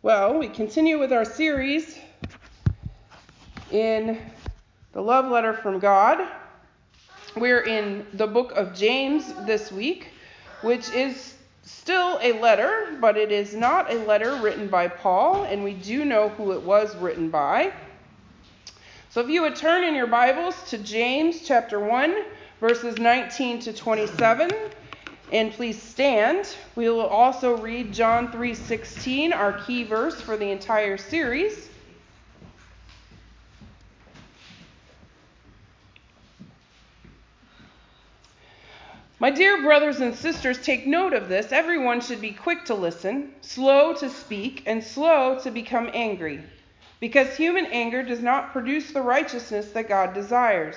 Well, we continue with our series in the love letter from God. We're in the book of James this week, which is still a letter, but it is not a letter written by Paul, and we do know who it was written by. So if you would turn in your Bibles to James chapter 1, verses 19 to 27, and please stand. We will also read John 3:16, our key verse for the entire series. My dear brothers and sisters, take note of this. Everyone should be quick to listen, slow to speak, and slow to become angry, because human anger does not produce the righteousness that God desires.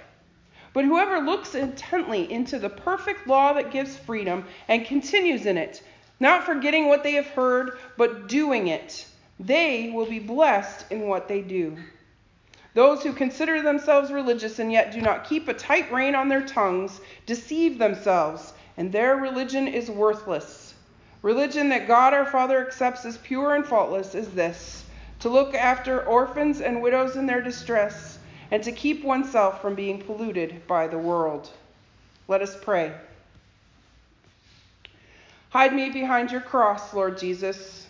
But whoever looks intently into the perfect law that gives freedom and continues in it, not forgetting what they have heard, but doing it, they will be blessed in what they do. Those who consider themselves religious and yet do not keep a tight rein on their tongues deceive themselves, and their religion is worthless. Religion that God our Father accepts as pure and faultless is this to look after orphans and widows in their distress and to keep oneself from being polluted by the world. Let us pray. Hide me behind your cross, Lord Jesus.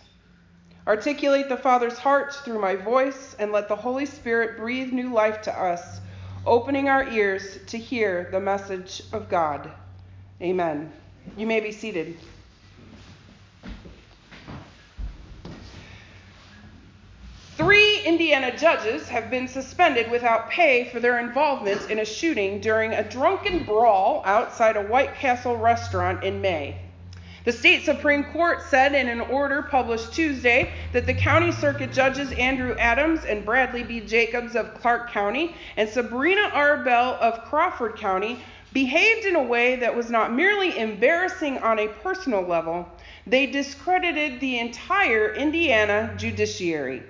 Articulate the Father's heart through my voice, and let the Holy Spirit breathe new life to us, opening our ears to hear the message of God. Amen. You may be seated. Indiana judges have been suspended without pay for their involvement in a shooting during a drunken brawl outside a White Castle restaurant in May. The state Supreme Court said in an order published Tuesday that the county circuit judges Andrew Adams and Bradley B. Jacobs of Clark County and Sabrina R. Bell of Crawford County behaved in a way that was not merely embarrassing on a personal level, they discredited the entire Indiana judiciary.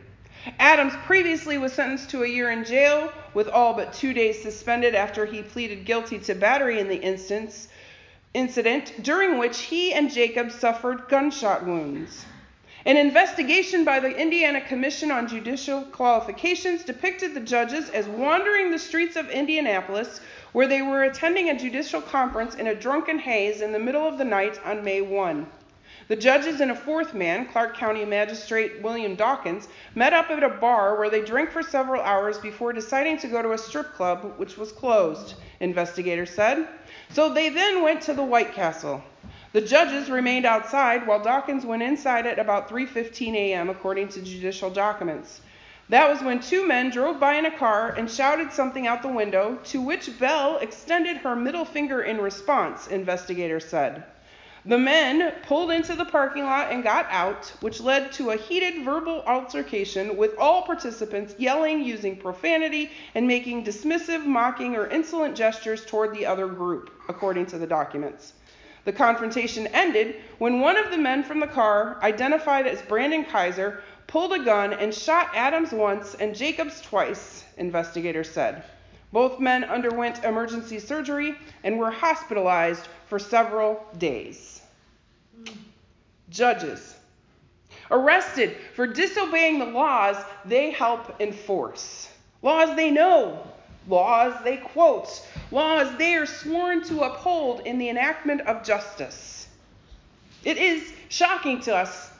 Adams previously was sentenced to a year in jail with all but two days suspended after he pleaded guilty to battery in the instance, incident during which he and Jacob suffered gunshot wounds. An investigation by the Indiana Commission on Judicial Qualifications depicted the judges as wandering the streets of Indianapolis where they were attending a judicial conference in a drunken haze in the middle of the night on May 1. The judges and a fourth man, Clark County Magistrate William Dawkins, met up at a bar where they drank for several hours before deciding to go to a strip club, which was closed, investigators said. So they then went to the White Castle. The judges remained outside while Dawkins went inside at about 3:15 a.m. according to judicial documents. That was when two men drove by in a car and shouted something out the window, to which Bell extended her middle finger in response, investigators said. The men pulled into the parking lot and got out, which led to a heated verbal altercation with all participants yelling, using profanity, and making dismissive, mocking, or insolent gestures toward the other group, according to the documents. The confrontation ended when one of the men from the car, identified as Brandon Kaiser, pulled a gun and shot Adams once and Jacobs twice, investigators said. Both men underwent emergency surgery and were hospitalized for several days judges. Arrested for disobeying the laws they help enforce. Laws they know, laws they quote, laws they are sworn to uphold in the enactment of justice. It is shocking to us,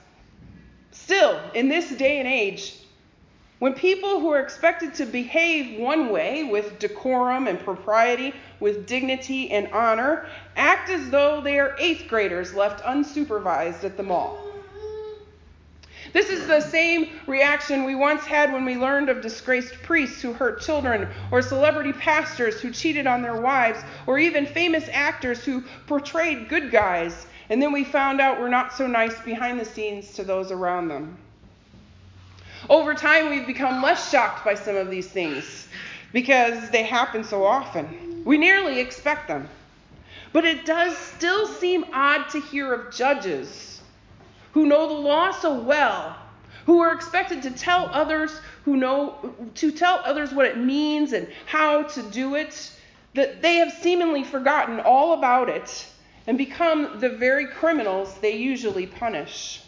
still, in this day and age, when people who are expected to behave one way with decorum and propriety, with dignity and honor, act as though they are eighth graders left unsupervised at the mall. This is the same reaction we once had when we learned of disgraced priests who hurt children, or celebrity pastors who cheated on their wives, or even famous actors who portrayed good guys, and then we found out we're not so nice behind the scenes to those around them. Over time, we've become less shocked by some of these things. because they happen so often. We nearly expect them. But it does still seem odd to hear of judges who know the law so well, who are expected to tell others who know to tell others what it means and how to do it, that they have seemingly forgotten all about it and become the very criminals they usually punish.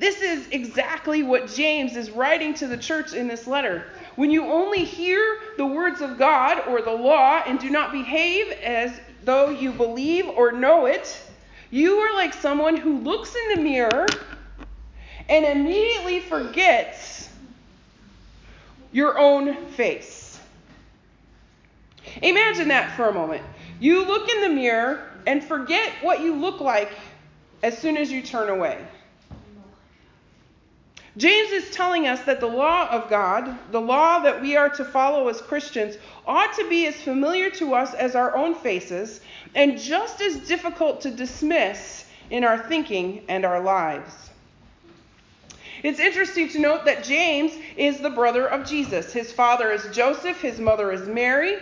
This is exactly what James is writing to the church in this letter. When you only hear the words of God or the law and do not behave as though you believe or know it, you are like someone who looks in the mirror and immediately forgets your own face. Imagine that for a moment. You look in the mirror and forget what you look like as soon as you turn away. James is telling us that the law of God, the law that we are to follow as Christians, ought to be as familiar to us as our own faces and just as difficult to dismiss in our thinking and our lives. It's interesting to note that James is the brother of Jesus. His father is Joseph, his mother is Mary.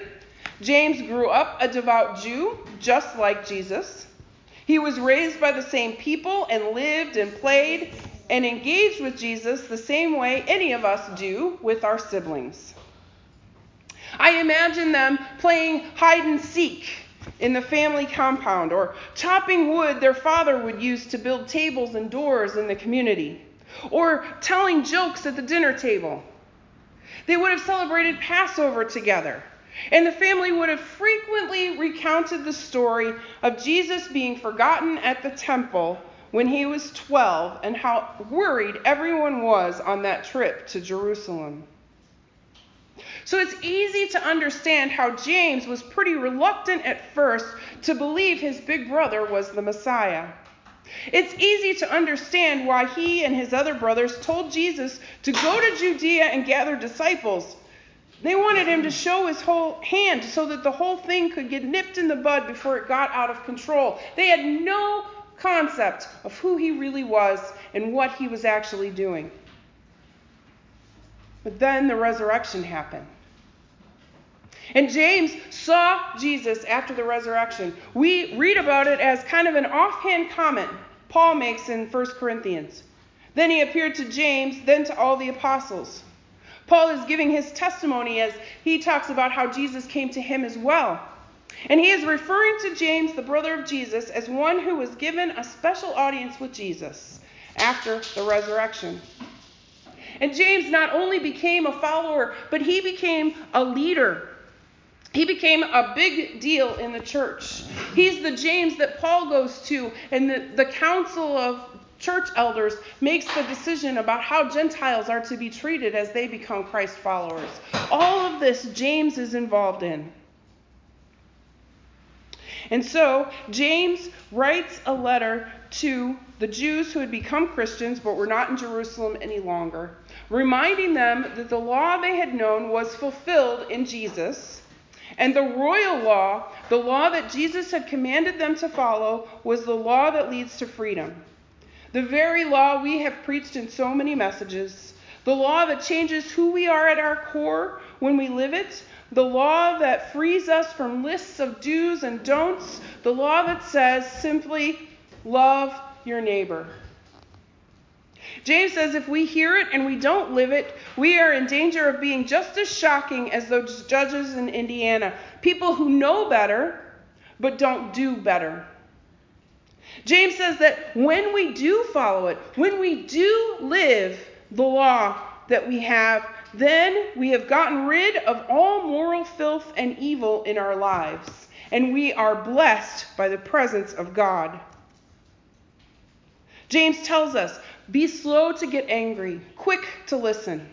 James grew up a devout Jew, just like Jesus. He was raised by the same people and lived and played and engaged with Jesus the same way any of us do with our siblings. I imagine them playing hide and seek in the family compound or chopping wood their father would use to build tables and doors in the community or telling jokes at the dinner table. They would have celebrated Passover together. And the family would have frequently recounted the story of Jesus being forgotten at the temple when he was 12 and how worried everyone was on that trip to Jerusalem. So it's easy to understand how James was pretty reluctant at first to believe his big brother was the Messiah. It's easy to understand why he and his other brothers told Jesus to go to Judea and gather disciples. They wanted him to show his whole hand so that the whole thing could get nipped in the bud before it got out of control. They had no concept of who he really was and what he was actually doing. But then the resurrection happened. And James saw Jesus after the resurrection. We read about it as kind of an offhand comment Paul makes in 1 Corinthians. Then he appeared to James, then to all the apostles. Paul is giving his testimony as he talks about how Jesus came to him as well. And he is referring to James, the brother of Jesus, as one who was given a special audience with Jesus after the resurrection. And James not only became a follower, but he became a leader. He became a big deal in the church. He's the James that Paul goes to, and the, the council of church elders makes the decision about how Gentiles are to be treated as they become Christ followers. All of this James is involved in. And so James writes a letter to the Jews who had become Christians but were not in Jerusalem any longer, reminding them that the law they had known was fulfilled in Jesus. And the royal law, the law that Jesus had commanded them to follow, was the law that leads to freedom. The very law we have preached in so many messages, the law that changes who we are at our core when we live it, the law that frees us from lists of do's and don'ts, the law that says simply, love your neighbor. James says if we hear it and we don't live it, we are in danger of being just as shocking as those judges in Indiana. People who know better, but don't do better. James says that when we do follow it, when we do live the law that we have, then we have gotten rid of all moral filth and evil in our lives, and we are blessed by the presence of God. James tells us be slow to get angry, quick to listen.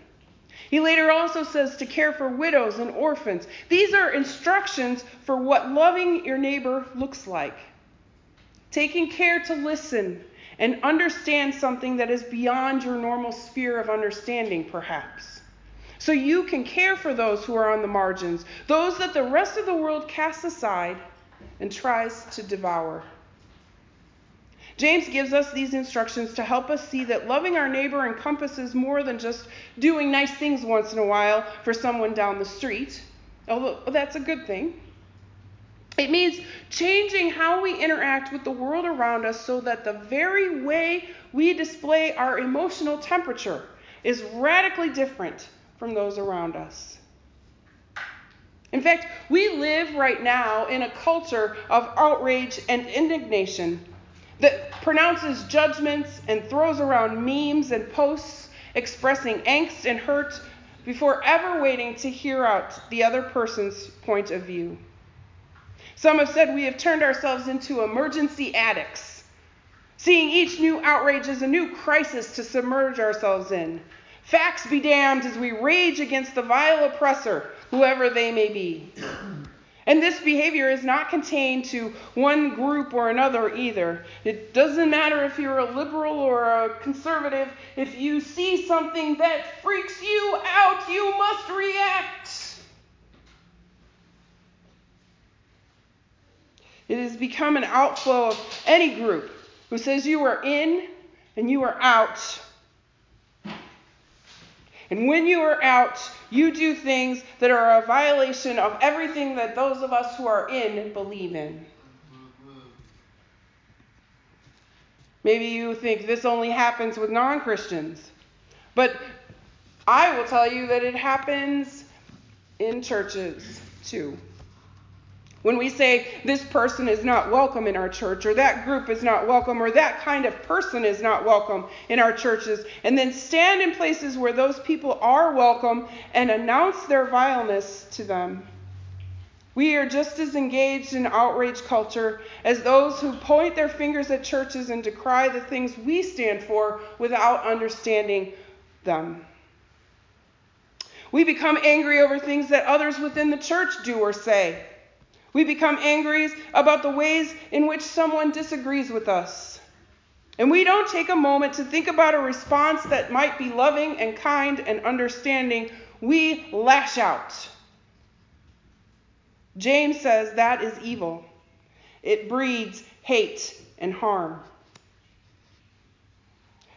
He later also says to care for widows and orphans. These are instructions for what loving your neighbor looks like. Taking care to listen and understand something that is beyond your normal sphere of understanding, perhaps. So you can care for those who are on the margins, those that the rest of the world casts aside and tries to devour. James gives us these instructions to help us see that loving our neighbor encompasses more than just doing nice things once in a while for someone down the street, although that's a good thing. It means changing how we interact with the world around us so that the very way we display our emotional temperature is radically different from those around us. In fact, we live right now in a culture of outrage and indignation that pronounces judgments and throws around memes and posts expressing angst and hurt before ever waiting to hear out the other person's point of view. Some have said we have turned ourselves into emergency addicts, seeing each new outrage as a new crisis to submerge ourselves in. Facts be damned as we rage against the vile oppressor, whoever they may be. And this behavior is not contained to one group or another either. It doesn't matter if you're a liberal or a conservative. If you see something that freaks you out, you must react. It has become an outflow of any group who says you are in and you are out. And when you are out, you do things that are a violation of everything that those of us who are in believe in. Maybe you think this only happens with non Christians. But I will tell you that it happens in churches too. When we say this person is not welcome in our church, or that group is not welcome, or that kind of person is not welcome in our churches, and then stand in places where those people are welcome and announce their vileness to them. We are just as engaged in outrage culture as those who point their fingers at churches and decry the things we stand for without understanding them. We become angry over things that others within the church do or say. We become angry about the ways in which someone disagrees with us. And we don't take a moment to think about a response that might be loving and kind and understanding. We lash out. James says that is evil. It breeds hate and harm.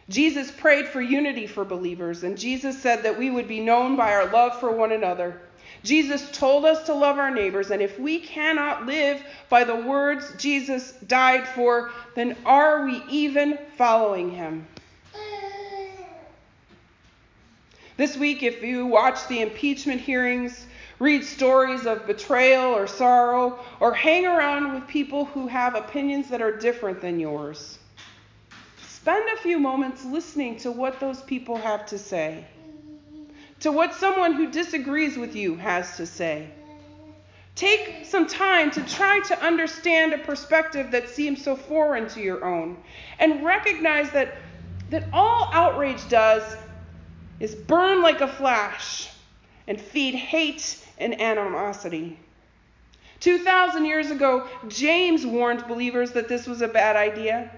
Jesus prayed for unity for believers, and Jesus said that we would be known by our love for one another. Jesus told us to love our neighbors, and if we cannot live by the words Jesus died for, then are we even following him? This week, if you watch the impeachment hearings, read stories of betrayal or sorrow, or hang around with people who have opinions that are different than yours, spend a few moments listening to what those people have to say to what someone who disagrees with you has to say. Take some time to try to understand a perspective that seems so foreign to your own and recognize that, that all outrage does is burn like a flash and feed hate and animosity. 2,000 years ago, James warned believers that this was a bad idea,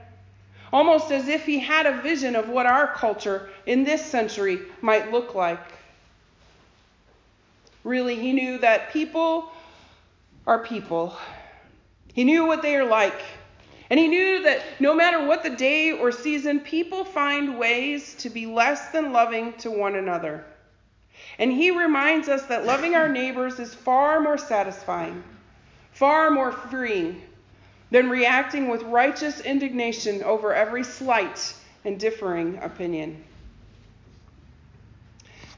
almost as if he had a vision of what our culture in this century might look like. Really, he knew that people are people. He knew what they are like. And he knew that no matter what the day or season, people find ways to be less than loving to one another. And he reminds us that loving our neighbors is far more satisfying, far more freeing than reacting with righteous indignation over every slight and differing opinion.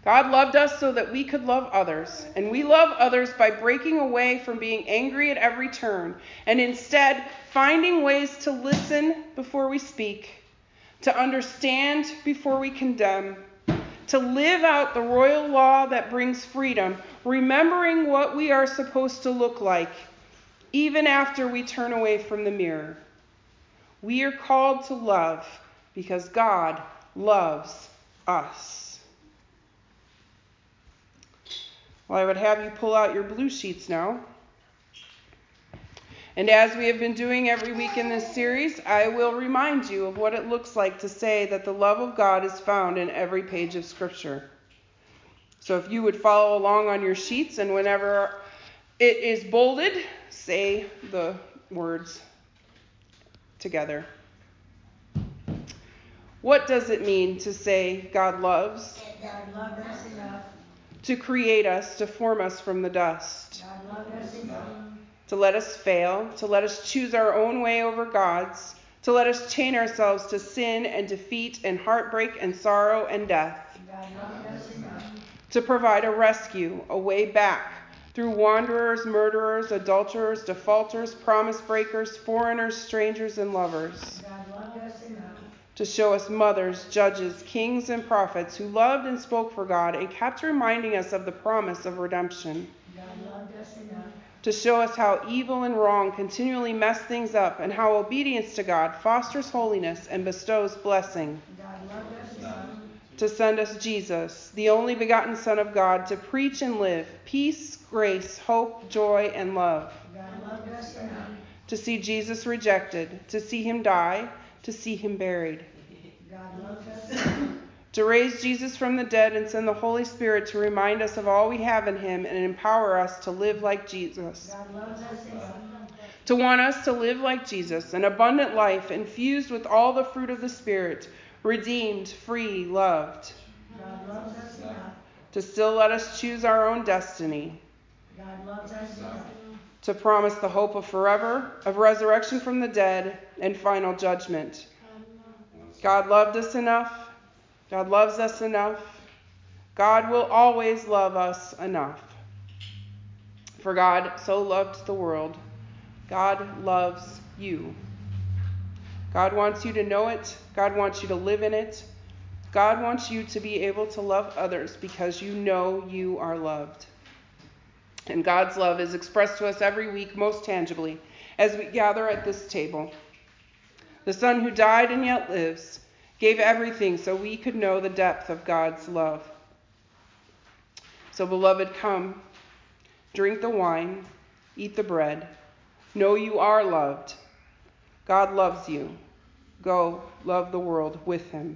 God loved us so that we could love others, and we love others by breaking away from being angry at every turn and instead finding ways to listen before we speak, to understand before we condemn, to live out the royal law that brings freedom, remembering what we are supposed to look like, even after we turn away from the mirror. We are called to love because God loves us. Well, I would have you pull out your blue sheets now. And as we have been doing every week in this series, I will remind you of what it looks like to say that the love of God is found in every page of Scripture. So if you would follow along on your sheets, and whenever it is bolded, say the words together. What does it mean to say God loves? God enough. To create us, to form us from the dust. To let us fail, to let us choose our own way over God's, to let us chain ourselves to sin and defeat and heartbreak and sorrow and death. To provide a rescue, a way back through wanderers, murderers, adulterers, defaulters, promise breakers, foreigners, strangers, and lovers. God loved us enough. To show us mothers, judges, kings, and prophets who loved and spoke for God and kept reminding us of the promise of redemption. To show us how evil and wrong continually mess things up and how obedience to God fosters holiness and bestows blessing. To send us Jesus, the only begotten Son of God, to preach and live peace, grace, hope, joy, and love. To see Jesus rejected, to see him die, to see him buried. God loved us enough. To raise Jesus from the dead and send the Holy Spirit to remind us of all we have in him and empower us to live like Jesus. God loves us enough. To want us to live like Jesus, an abundant life infused with all the fruit of the Spirit, redeemed, free, loved. God loves us. To still let us choose our own destiny. God loves us enough. To promise the hope of forever, of resurrection from the dead, and final judgment. God loved us enough. God loves us enough. God will always love us enough. For God so loved the world. God loves you. God wants you to know it. God wants you to live in it. God wants you to be able to love others because you know you are loved. And God's love is expressed to us every week most tangibly as we gather at this table. The Son who died and yet lives gave everything so we could know the depth of God's love. So, beloved, come, drink the wine, eat the bread. Know you are loved. God loves you. Go love the world with him.